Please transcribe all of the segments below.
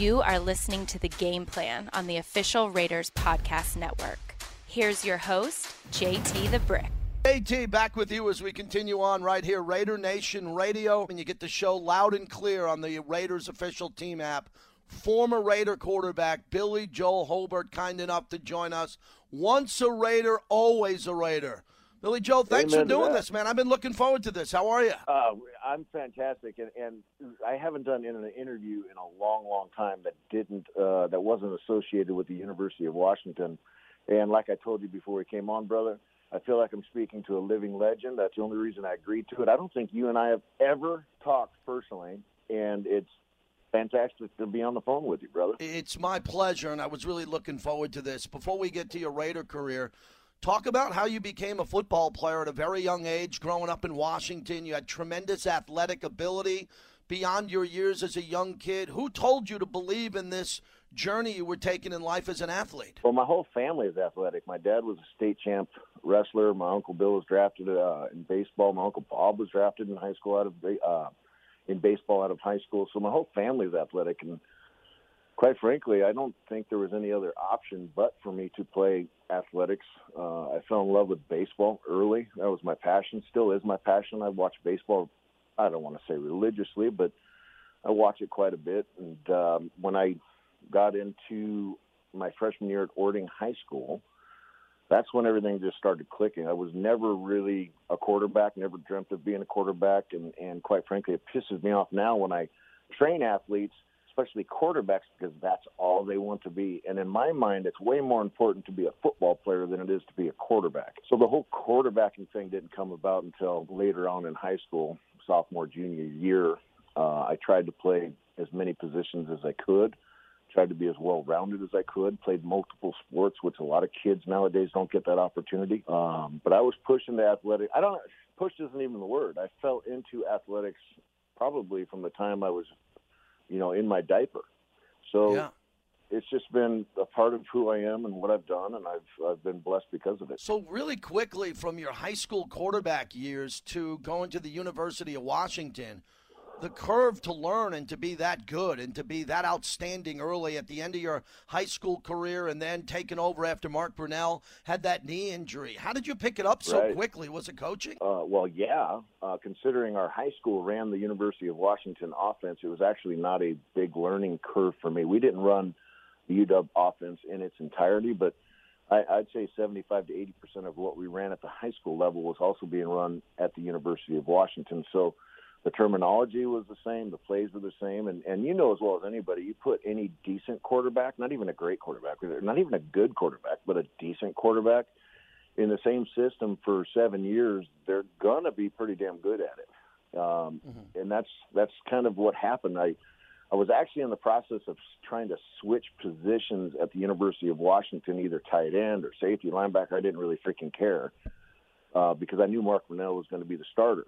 You are listening to the game plan on the official Raiders Podcast Network. Here's your host, JT the Brick. JT, back with you as we continue on right here, Raider Nation Radio, and you get the show loud and clear on the Raiders official team app. Former Raider quarterback Billy Joe Hobert, kind enough to join us. Once a Raider, always a Raider. Billy Joe, thanks Amen for doing this, man. I've been looking forward to this. How are you? Uh, I'm fantastic, and, and I haven't done an interview in a long, long time that didn't uh, that wasn't associated with the University of Washington. And like I told you before we came on, brother, I feel like I'm speaking to a living legend. That's the only reason I agreed to it. I don't think you and I have ever talked personally, and it's fantastic to be on the phone with you, brother. It's my pleasure, and I was really looking forward to this. Before we get to your Raider career, talk about how you became a football player at a very young age, growing up in Washington. You had tremendous athletic ability beyond your years as a young kid. Who told you to believe in this journey you were taking in life as an athlete? Well, my whole family is athletic. My dad was a state champ wrestler. My uncle Bill was drafted uh, in baseball. My uncle Bob was drafted in high school out of uh, in baseball out of high school. So my whole family is athletic, and quite frankly, I don't think there was any other option but for me to play athletics. Uh, I fell in love with baseball early. That was my passion. Still is my passion. I watch baseball. I don't want to say religiously, but I watch it quite a bit. And um, when I got into my freshman year at Orting High School, that's when everything just started clicking. I was never really a quarterback, never dreamt of being a quarterback, and, and quite frankly, it pisses me off now when I train athletes, especially quarterbacks, because that's all they want to be. And in my mind, it's way more important to be a football player than it is to be a quarterback. So the whole quarterbacking thing didn't come about until later on in high school, sophomore, junior year. Uh, I tried to play as many positions as I could tried to be as well rounded as I could, played multiple sports, which a lot of kids nowadays don't get that opportunity. Um, but I was pushing the athletic. I don't push isn't even the word. I fell into athletics probably from the time I was, you know, in my diaper. So Yeah. it's just been a part of who I am and what I've done, and I've I've been blessed because of it. So, really quickly, from your high school quarterback years to going to the University of Washington, the curve to learn and to be that good and to be that outstanding early at the end of your high school career and then taking over after Mark Brunell had that knee injury. How did you pick it up so Right. quickly? Was it coaching? Uh, well, yeah. Uh, considering our high school ran the University of Washington offense, it was actually not a big learning curve for me. We didn't run the UW offense in its entirety, but I, I'd say 75 to 80 percent of what we ran at the high school level was also being run at the University of Washington. So the terminology was the same, the plays were the same, and and you know as well as anybody, you put any decent quarterback, not even a great quarterback, not even a good quarterback, but a decent quarterback in the same system for seven years, they're gonna be pretty damn good at it. Um, And that's that's kind of what happened. I I was actually in the process of trying to switch positions at the University of Washington, either tight end or safety, linebacker. I didn't really freaking care uh, because I knew Mark Brunell was going to be the starter.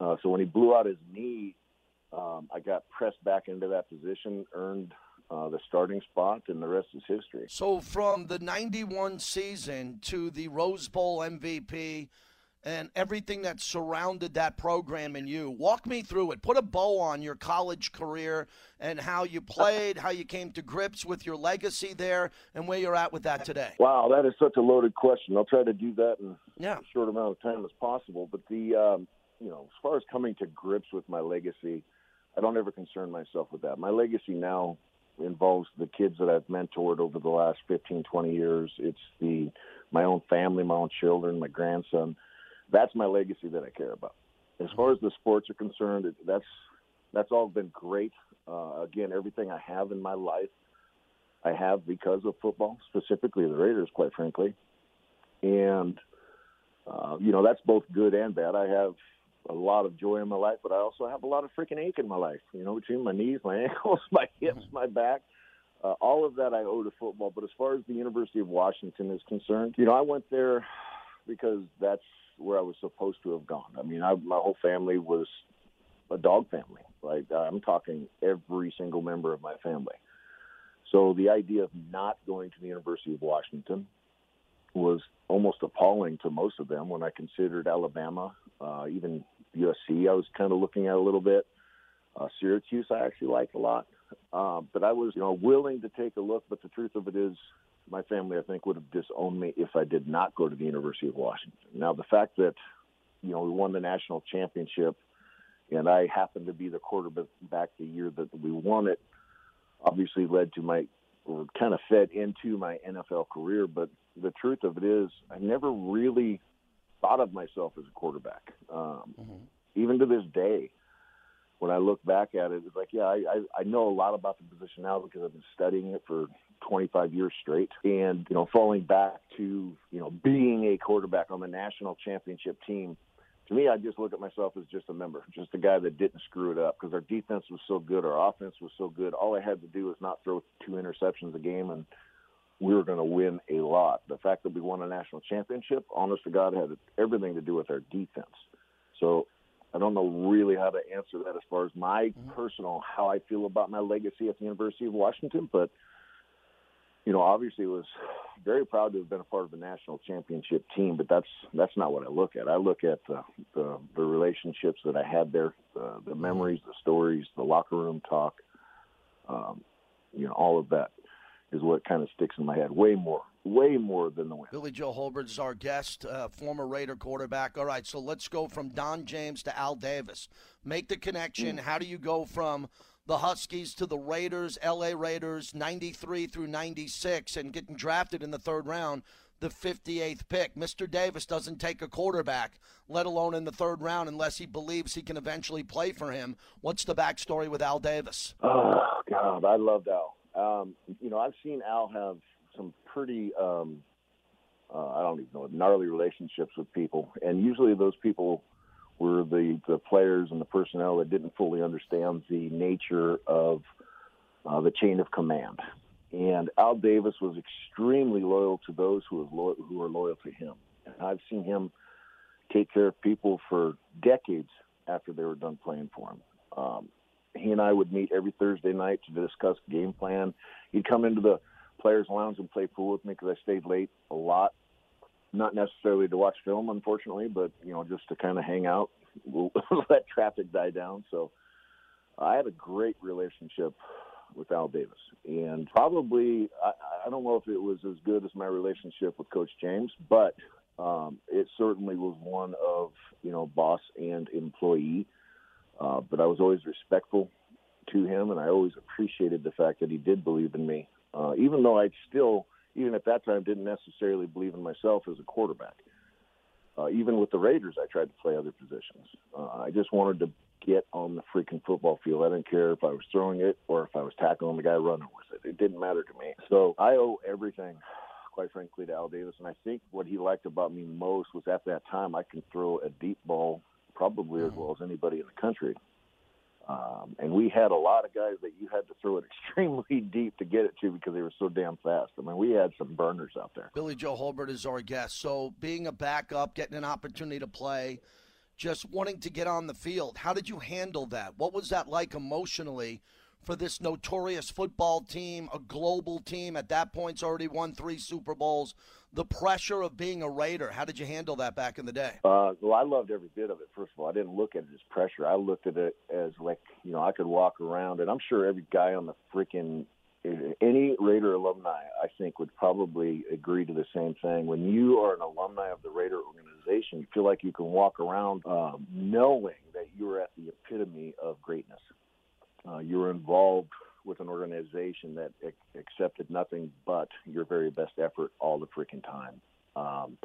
Uh, so when he blew out his knee, um, I got pressed back into that position, earned uh, the starting spot, and the rest is history. So, from the 91 season to the Rose Bowl MVP and everything that surrounded that program and you, walk me through it. Put a bow on your college career and how you played, how you came to grips with your legacy there, and where you're at with that today. Wow, that is such a loaded question. I'll try to do that in Yeah. a short amount of time as possible. But the, um, you know, as far as coming to grips with my legacy, I don't ever concern myself with that. My legacy now involves the kids that I've mentored over the last 15, 20 years. It's the my own family, my own children, my grandson. That's my legacy that I care about. As far as the sports are concerned, that's that's all been great. Uh, again, everything I have in my life, I have because of football, specifically the Raiders, quite frankly. And uh, you know that's both good and bad. I have a lot of joy in my life, but I also have a lot of freaking ache in my life. You know, between my knees, my ankles, my hips, my back. Uh, all of that I owe to football. But as far as the University of Washington is concerned, you know, I went there because that's where I was supposed to have gone. I mean, I, my whole family was a dog family. Like I'm talking every single member of my family. So the idea of not going to the University of Washington was almost appalling to most of them when I considered Alabama, uh, even USC. I was kind of looking at a little bit. Uh, Syracuse, I actually liked a lot. Um, but I was, you know, willing to take a look. But the truth of it is, my family, I think, would have disowned me if I did not go to the University of Washington. Now, the fact that, you know, we won the national championship, and I happened to be the quarterback back the year that we won it, obviously led to my, or kind of fed into my NFL career. But the truth of it is, I never really thought of myself as a quarterback. Um, mm-hmm. Even to this day, when I look back at it, it's like, yeah, I, I, I know a lot about the position now because I've been studying it for 25 years straight. And, you know, falling back to, you know, being a quarterback on the national championship team, to me, I just look at myself as just a member, just a guy that didn't screw it up because our defense was so good, our offense was so good. All I had to do was not throw two interceptions a game, and we were going to win a lot. The fact that we won a national championship, honest to God, had everything to do with our defense. So I don't know really how to answer that as far as my mm-hmm. personal how I feel about my legacy at the University of Washington, but you know, obviously was very proud to have been a part of the national championship team, but that's that's not what I look at. I look at the the, the relationships that I had there, the, the memories, the stories, the locker room talk, um, you know, all of that is what kind of sticks in my head way more, way more than the win. Billy Joe Hobert is our guest, uh, former Raider quarterback. All right, so let's go from Don James to Al Davis. Make the connection. Mm. How do you go from the Huskies to the Raiders, LA Raiders, 93 through 96, and getting drafted in the third round? the 58th pick. Mr. Davis doesn't take a quarterback, let alone in the third round, unless he believes he can eventually play for him. What's the backstory with Al Davis? Oh, God, I loved Al. Um, you know, I've seen Al have some pretty, um, uh, I don't even know, gnarly relationships with people, and usually those people were the the players and the personnel that didn't fully understand the nature of uh, the chain of command. And Al Davis was extremely loyal to those who was lo- who were loyal to him. And I've seen him take care of people for decades after they were done playing for him. Um, he and I would meet every Thursday night to discuss game plan. He'd come into the players' lounge and play pool with me because I stayed late a lot. Not necessarily to watch film, unfortunately, but you know, just to kind of hang out, let traffic die down. So I had a great relationship with Al Davis, and probably I, I don't know if it was as good as my relationship with Coach James, but um, it certainly was one of you know boss and employee. Uh, but I was always respectful to him, and I always appreciated the fact that he did believe in me, uh, even though I still, even at that time, didn't necessarily believe in myself as a quarterback. Uh, even with the Raiders, I tried to play other positions. Uh, I just wanted to get on the freaking football field. I didn't care if I was throwing it or if I was tackling the guy running with it. It didn't matter to me. So I owe everything, quite frankly, to Al Davis. And I think what he liked about me most was at that time I can throw a deep ball probably as well as anybody in the country. Um, and we had a lot of guys that you had to throw it extremely deep to get it to because they were so damn fast. I mean, we had some burners out there. Billy Joe Hobert is our guest. So, being a backup, getting an opportunity to play, just wanting to get on the field, how did you handle that? What was that like emotionally for this notorious football team, a global team? At that point, it's already won three Super Bowls the pressure of being a Raider. How did you handle that back in the day? Uh, well, I loved every bit of it. First of all, I didn't look at it as pressure. I looked at it as like, you know, I could walk around, and I'm sure every guy on the freaking any Raider alumni, I think, would probably agree to the same thing. When you are an alumni of the Raider organization, you feel like you can walk around um, knowing that you're at the epitome of greatness. Uh, you're involved with an organization that accepted nothing but your very best effort all the freaking time. Um,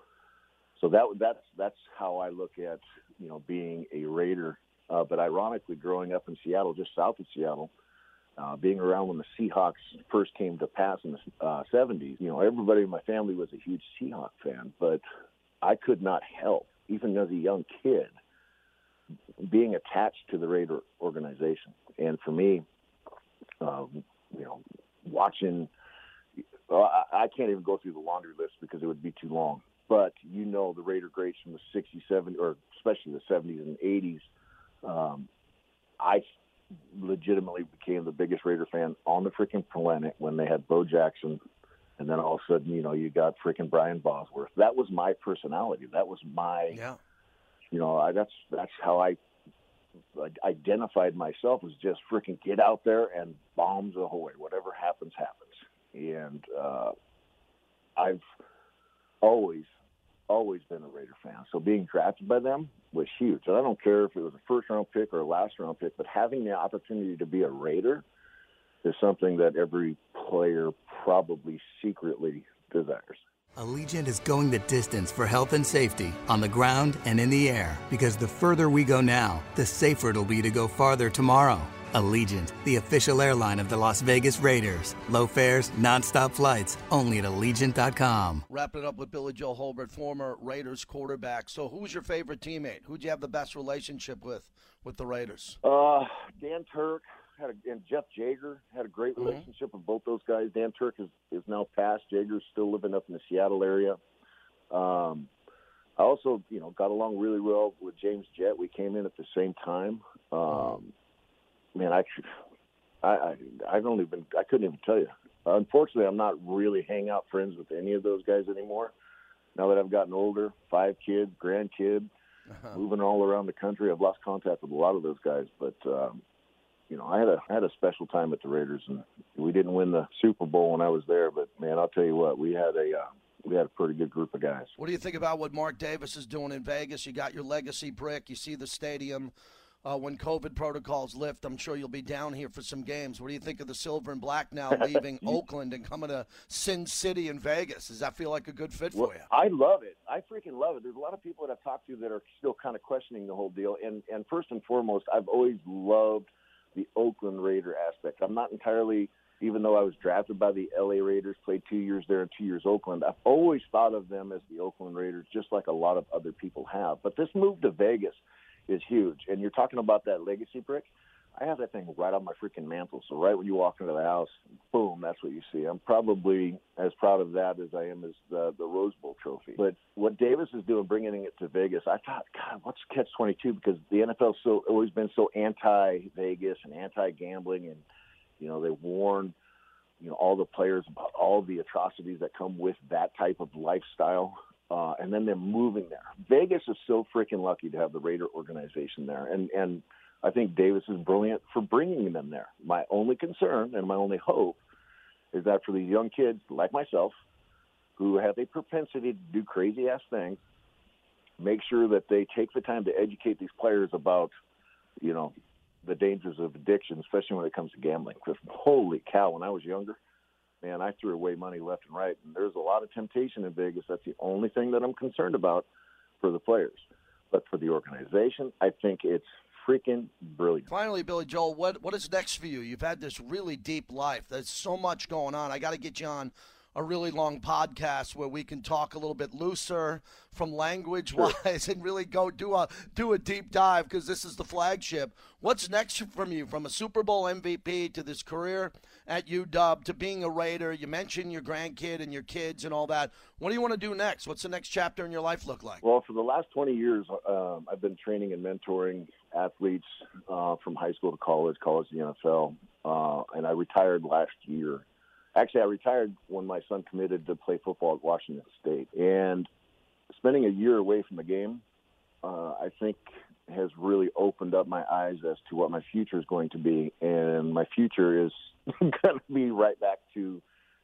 so that that's that's how I look at you know being a Raider. Uh, but ironically, growing up in Seattle, just south of Seattle, uh, being around when the Seahawks first came to pass in the uh, 70s, you know, everybody in my family was a huge Seahawk fan, but I could not help, even as a young kid, being attached to the Raider organization. And for me, um, you know, watching. Well, I, I can't even go through the laundry list because it would be too long. But you know, the Raider greats from the '60s, '70s, or especially the '70s and '80s. Um, I legitimately became the biggest Raider fan on the freaking planet when they had Bo Jackson, and then all of a sudden, you know, you got freaking Brian Bosworth. That was my personality. That was my, yeah. you know, I, that's that's how I identified myself as just freaking get out there and bombs ahoy. Whatever happens, happens. And uh, I've always, always been a Raider fan. So being drafted by them was huge. And I don't care if it was a first round pick or a last round pick, but having the opportunity to be a Raider is something that every player probably secretly desires. Allegiant is going the distance for health and safety on the ground and in the air because the further we go now, the safer it'll be to go farther tomorrow. Allegiant, the official airline of the Las Vegas Raiders. Low fares, nonstop flights, only at Allegiant.com. Wrapping it up with Billy Joe Hobert, former Raiders quarterback. So, who's your favorite teammate? Who'd you have the best relationship with with the Raiders? Uh, Dan Turk had a, and Jeff Jaeger had a great mm-hmm. relationship mm-hmm. with both those guys. Dan Turk is, is now passed. Jaeger's still living up in the Seattle area. Um, I also, you know, got along really well with James Jett. We came in at the same time. Um, man, I, I, I, have only been, I couldn't even tell you. Unfortunately, I'm not really hang out friends with any of those guys anymore. Now that I've gotten older, five kids, grandkid, uh-huh. moving all around the country, I've lost contact with a lot of those guys. But um, you know, I had a I had a special time at the Raiders, and we didn't win the Super Bowl when I was there, but man, I'll tell you what, we had a uh, we had a pretty good group of guys. What do you think about what Mark Davis is doing in Vegas? You got your legacy brick. You see the stadium. Uh, when COVID protocols lift, I'm sure you'll be down here for some games. What do you think of the silver and black now leaving Oakland and coming to Sin City in Vegas? Does that feel like a good fit well, for you? I love it. I freaking love it. There's a lot of people that I've talked to that are still kind of questioning the whole deal. And and first and foremost, I've always loved – the Oakland Raider aspect. I'm not entirely, even though I was drafted by the LA Raiders, played two years there and two years Oakland, I've always thought of them as the Oakland Raiders, just like a lot of other people have. But this move to Vegas is huge. And you're talking about that legacy brick. I have that thing right on my freaking mantle. So right when you walk into the house, boom, that's what you see. I'm probably as proud of that as I am as the the Rose Bowl trophy. But what Davis is doing, bringing it to Vegas, I thought, God, what's catch twenty two? Because the NFL's so always been so anti Vegas and anti gambling, and you know they warn you know all the players about all the atrocities that come with that type of lifestyle. Uh, and then they're moving there. Vegas is so freaking lucky to have the Raider organization there, and and I think Davis is brilliant for bringing them there. My only concern and my only hope is that for these young kids like myself who have a propensity to do crazy ass things, make sure that they take the time to educate these players about, you know, the dangers of addiction, especially when it comes to gambling. Because holy cow, when I was younger, man, I threw away money left and right, and there's a lot of temptation in Vegas. That's the only thing that I'm concerned about for the players. But for the organization, I think it's freaking brilliant. Finally, Billy Joe, what what is next for you? You've had this really deep life. There's so much going on. I got to get you on a really long podcast where we can talk a little bit looser from language wise and really go do a do a deep dive because this is the flagship. What's next from you from a Super Bowl MVP to this career at UW to being a Raider? You mentioned your grandkid and your kids and all that. What do you want to do next? What's the next chapter in your life look like? Well, for the last 20 years, um, I've been training and mentoring athletes uh, from high school to college, college to the NFL, uh, and I retired last year actually, I retired when my son committed to play football at Washington State. And spending a year away from the game, uh, I think has really opened up my eyes as to what my future is going to be. And my future is going to be right back to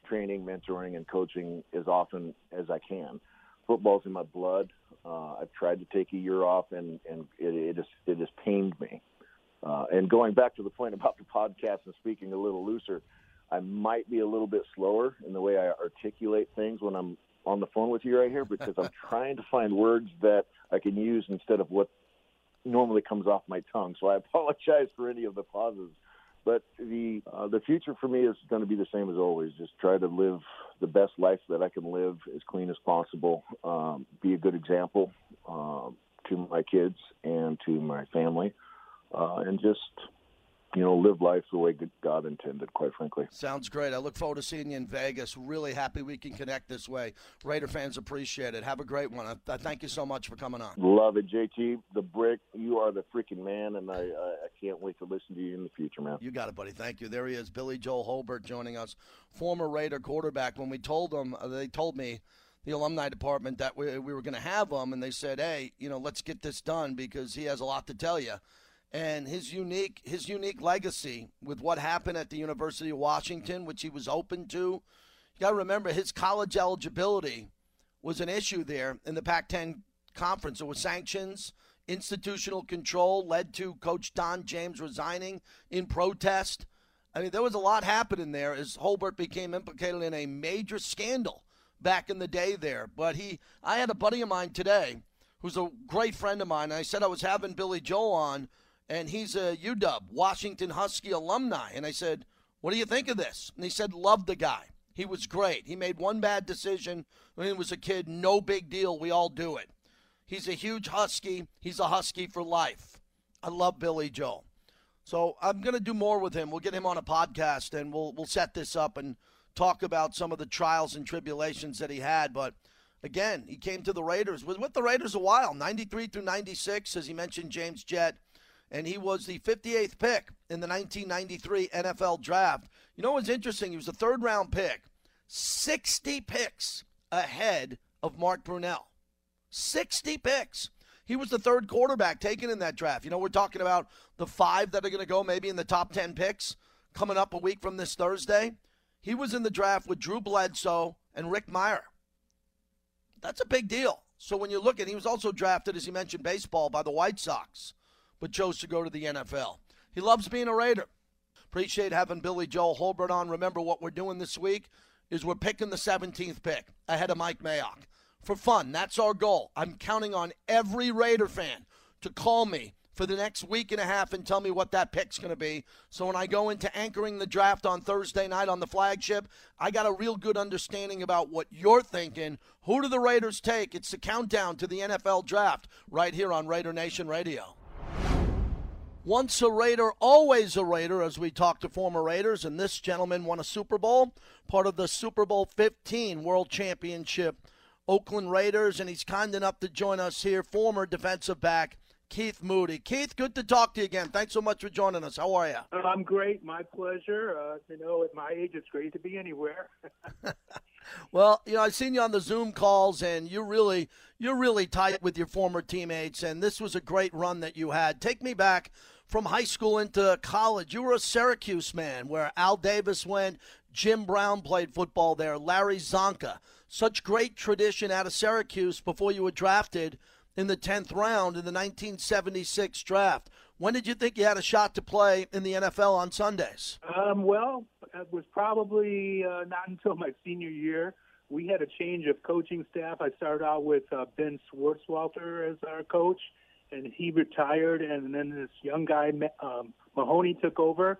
training, mentoring, and coaching as often as I can. Football's in my blood. Uh, I've tried to take a year off, and and it, it just it just pained me. Uh, and going back to the point about the podcast and speaking a little looser, I might be a little bit slower in the way I articulate things when I'm on the phone with you right here because I'm trying to find words that I can use instead of what normally comes off my tongue. So I apologize for any of the pauses. But the uh, the future for me is going to be the same as always. Just try to live the best life that I can live as clean as possible. Um, be a good example uh, to my kids and to my family, uh, and just you know, live life the way God intended, quite frankly. Sounds great. I look forward to seeing you in Vegas. Really happy we can connect this way. Raider fans appreciate it. Have a great one. I, I thank you so much for coming on. Love it, JT. The brick, you are the freaking man, and I, I, I can't wait to listen to you in the future, man. You got it, buddy. Thank you. There he is, Billy Joe Hobert joining us, former Raider quarterback. When we told them, uh, they told me the alumni department that we, we were going to have him, and they said, hey, you know, let's get this done because he has a lot to tell you and his unique his unique legacy with what happened at the University of Washington, which he was open to. You got to remember his college eligibility was an issue there in the Pac-10 conference. There were sanctions, institutional control led to Coach Don James resigning in protest. I mean, there was a lot happening there as Hobert became implicated in a major scandal back in the day there. But he, I had a buddy of mine today who's a great friend of mine. I said I was having Billy Joe on and he's a UW, Washington Husky alumni. And I said, What do you think of this? And he said, Love the guy. He was great. He made one bad decision when he was a kid. No big deal. We all do it. He's a huge Husky. He's a Husky for life. I love Billy Joe. So I'm going to do more with him. We'll get him on a podcast and we'll we'll set this up and talk about some of the trials and tribulations that he had. But again, he came to the Raiders was with the Raiders a while, 93 through 96, as he mentioned, James Jett and he was the 58th pick in the 1993 NFL draft. You know what's interesting? He was a third round pick, 60 picks ahead of Mark Brunell. 60 picks. He was the third quarterback taken in that draft. You know, we're talking about the five that are going to go maybe in the top 10 picks coming up a week from this Thursday. He was in the draft with Drew Bledsoe and Rick Mirer. That's a big deal. So when you look at, he was also drafted, as you mentioned, baseball by the White Sox but chose to go to the NFL. He loves being a Raider. Appreciate having Billy Joe Hobert on. Remember, what we're doing this week is we're picking the 17th pick ahead of Mike Mayock. For fun, that's our goal. I'm counting on every Raider fan to call me for the next week and a half and tell me what that pick's going to be. So when I go into anchoring the draft on Thursday night on the flagship, I got a real good understanding about what you're thinking. Who do the Raiders take? It's the countdown to the NFL draft right here on Raider Nation Radio. Once a Raider, always a Raider, as we talk to former Raiders. And this gentleman won a Super Bowl, part of the Super Bowl 15 World Championship Oakland Raiders. And he's kind enough to join us here, former defensive back. Keith Moody. Keith, good to talk to you again. Thanks so much for joining us. How are you? I'm great. My pleasure. Uh, you know, at my age, it's great to be anywhere. well, you know, I've seen you on the Zoom calls, and you're really you're really tight with your former teammates, and this was a great run that you had. Take me back from high school into college. You were a Syracuse man where Al Davis went, Jim Brown played football there, Larry Csonka. Such great tradition out of Syracuse before you were drafted in the 10th round in the 1976 draft. When did you think you had a shot to play in the NFL on Sundays? Um, well, it was probably uh, not until my senior year. We had a change of coaching staff. I started out with uh, Ben Schwartzwalder as our coach, and he retired, and then this young guy um, Maloney took over,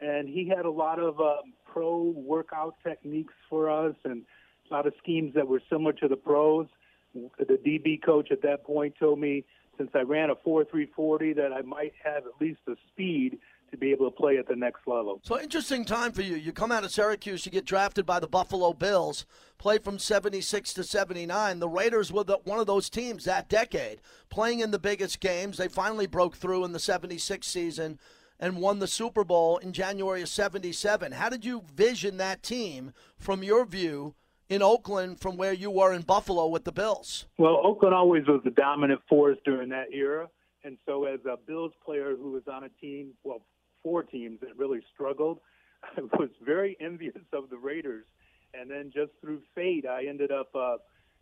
and he had a lot of um, pro workout techniques for us and a lot of schemes that were similar to the pros. The DB coach at that point told me since I ran a 4.340 that I might have at least the speed to be able to play at the next level. So interesting time for you. You come out of Syracuse, you get drafted by the Buffalo Bills, play from 76 to 79. The Raiders were the, one of those teams that decade, playing in the biggest games. They finally broke through in the 76 season and won the Super Bowl in January of 77. How did you vision that team from your view in Oakland from where you were in Buffalo with the Bills? Well, Oakland always was the dominant force during that era. And so, as a Bills player who was on a team, well, four teams that really struggled. I was very envious of the Raiders, and then just through fate, I ended up uh,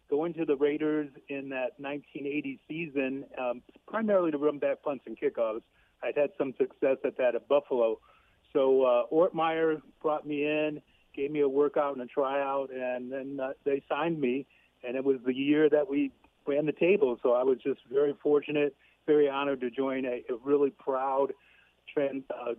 going to the Raiders in that 1980 season, um, primarily to run back punts and kickoffs. I'd had some success at that at Buffalo, so uh, Ort Meyer brought me in, gave me a workout and a tryout, and then uh, they signed me, and it was the year that we ran the table. So I was just very fortunate, very honored to join a, a really proud uh,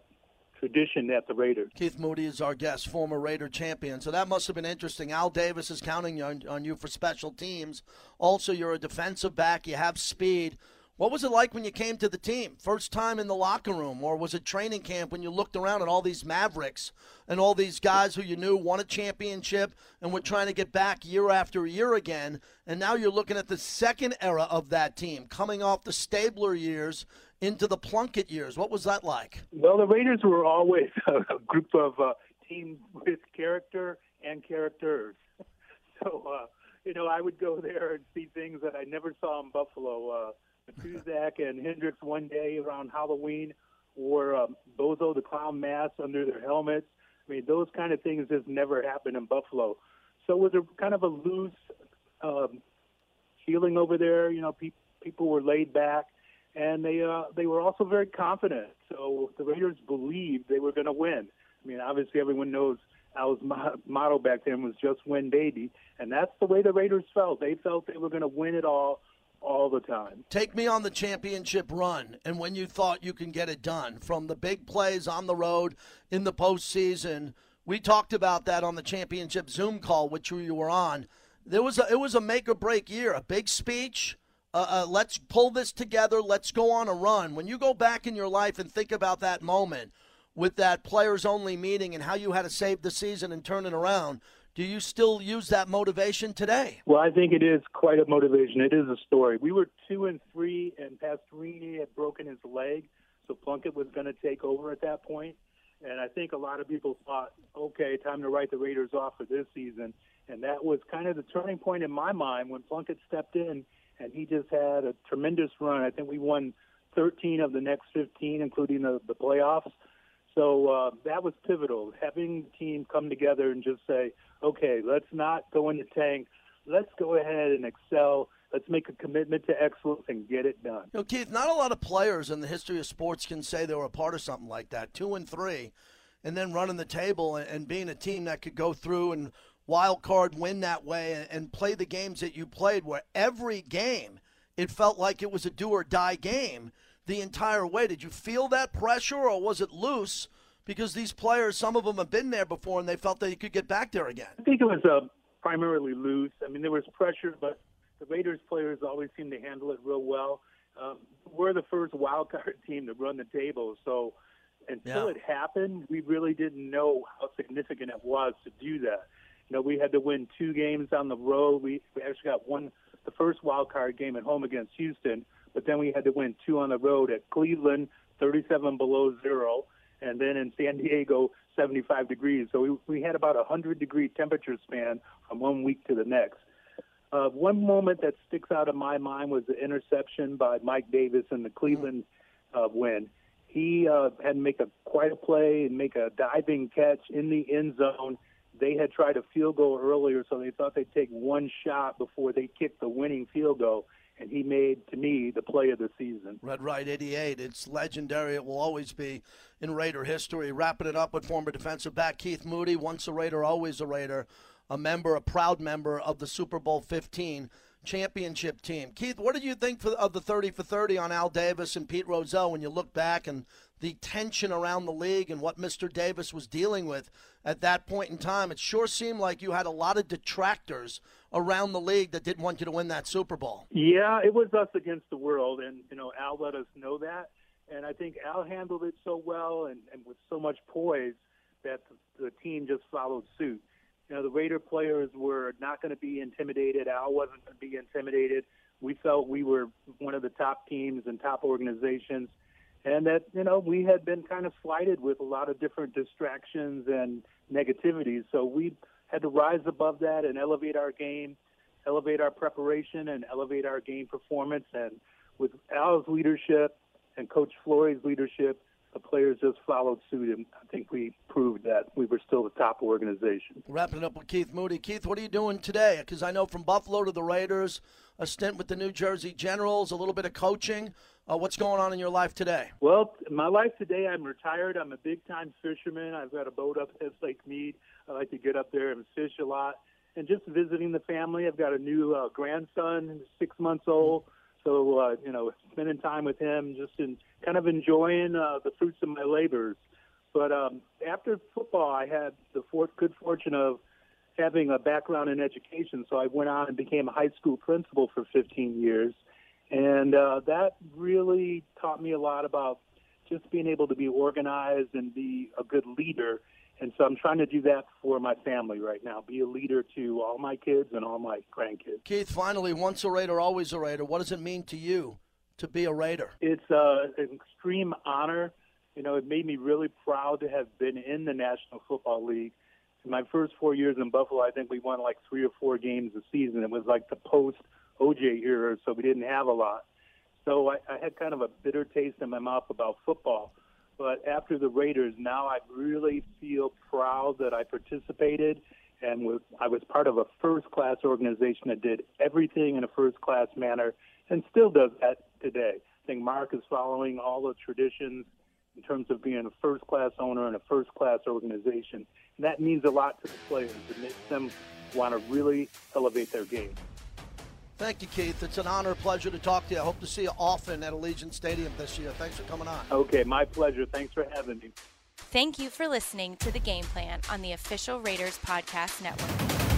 tradition at the Raiders. Keith Moody is our guest, former Raider champion. So that must have been interesting. Al Davis is counting on, on you for special teams. Also, you're a defensive back. You have speed. What was it like when you came to the team? First time in the locker room, or was it training camp when you looked around at all these Mavericks and all these guys who you knew won a championship and were trying to get back year after year again? And now you're looking at the second era of that team, coming off the Stabler years into the Plunkett years. What was that like? Well, the Raiders were always a group of uh, teams with character and characters. so, uh, you know, I would go there and see things that I never saw in Buffalo. Uh, Matuszak and Hendricks one day around Halloween wore um, Bozo the Clown mask under their helmets. I mean, those kind of things just never happened in Buffalo. So it was a kind of a loose um, feeling over there. You know, pe- people were laid back, and they uh, they were also very confident. So the Raiders believed they were going to win. I mean, obviously everyone knows Al's motto back then was just win, baby, and that's the way the Raiders felt. They felt they were going to win it all all the time. Take me on the championship run and when you thought you can get it done from the big plays on the road in the postseason. We talked about that on the championship Zoom call, which you were on. There was a, it was a make or break year, a big speech. Uh, uh, let's pull this together. Let's go on a run. When you go back in your life and think about that moment with that players only meeting and how you had to save the season and turn it around, do you still use that motivation today? Well, I think it is quite a motivation. It is a story. We were two and three, and Pastorini had broken his leg, so Plunkett was going to take over at that point. And I think a lot of people thought, okay, time to write the Raiders off for this season. And that was kind of the turning point in my mind when Plunkett stepped in, and he just had a tremendous run. I think we won 13 of the next 15, including the, the playoffs. So uh, that was pivotal. Having the team come together and just say, okay, let's not go in the tank. Let's go ahead and excel. Let's make a commitment to excellence and get it done. You know, Keith, not a lot of players in the history of sports can say they were a part of something like that. Two and three, and then running the table and, and being a team that could go through and wild card win that way and, play the games that you played, where every game it felt like it was a do or die game the entire way. Did you feel that pressure, or was it loose? Because these players, some of them have been there before, and they felt they could get back there again. I think it was uh, primarily loose. I mean, there was pressure, but the Raiders players always seem to handle it real well. Um, we're the first wild card team to run the table, so until yeah. it happened, we really didn't know how significant it was to do that. You know, we had to win two games on the road. We, we actually got one, the first wild card game at home against Houston, but then we had to win two on the road at Cleveland, 37 below zero, and then in San Diego, 75 degrees. So we, we had about a 100 degree temperature span from one week to the next. Uh, one moment that sticks out in my mind was the interception by Mike Davis in the Cleveland uh, win. He uh, had to make a quite a play and make a diving catch in the end zone. They had tried a field goal earlier, so they thought they'd take one shot before they kicked the winning field goal and he made to me the play of the season. Red Right 88. It's legendary. It will always be in Raider history. Wrapping it up with former defensive back Keith Moody, once a Raider, always a Raider, a member, a proud member of the Super Bowl 15 championship team. Keith, what did you think for, of the 30 for 30 on Al Davis and Pete Rozelle when you look back and the tension around the league and what Mr. Davis was dealing with at that point in time? It sure seemed like you had a lot of detractors around the league that didn't want you to win that Super Bowl. Yeah, it was us against the world, and you know Al let us know that, and I think Al handled it so well and, and with so much poise that the, the team just followed suit. You know, the Raider players were not going to be intimidated. Al wasn't going to be intimidated. We felt we were one of the top teams and top organizations, and that you know we had been kind of slighted with a lot of different distractions and negativities. So we had to rise above that and elevate our game, elevate our preparation, and elevate our game performance. And with Al's leadership and Coach Flores' leadership, the players just followed suit, and I think we proved that we were still the top organization. Wrapping up with Keith Moody. Keith, what are you doing today? Because I know from Buffalo to the Raiders, a stint with the New Jersey Generals, a little bit of coaching. Uh, what's going on in your life today? Well, my life today, I'm retired. I'm a big time fisherman. I've got a boat up at Lake Mead. I like to get up there and fish a lot. And just visiting the family. I've got a new uh, grandson, six months old. So, uh, you know, spending time with him, just in kind of enjoying uh, the fruits of my labors. But um, after football, I had the for- good fortune of having a background in education. So I went on and became a high school principal for 15 years. And uh, that really taught me a lot about just being able to be organized and be a good leader. And so I'm trying to do that for my family right now, be a leader to all my kids and all my grandkids. Keith, finally, once a Raider, always a Raider. What does it mean to you to be a Raider? It's uh, an extreme honor. You know, it made me really proud to have been in the National Football League. In my first four years in Buffalo, I think we won like three or four games a season. It was like the post OJ era, so we didn't have a lot. So I, I had kind of a bitter taste in my mouth about football. But after the Raiders, now I really feel proud that I participated and was, I was part of a first class organization that did everything in a first class manner and still does that today. I think Mark is following all the traditions in terms of being a first class owner and a first class organization. And that means a lot to the players. It makes them want to really elevate their game. Thank you, Keith. It's an honor, and pleasure to talk to you. I hope to see you often at Allegiant Stadium this year. Thanks for coming on. Okay, my pleasure. Thanks for having me. Thank you for listening to The Game Plan on the official Raiders Podcast Network.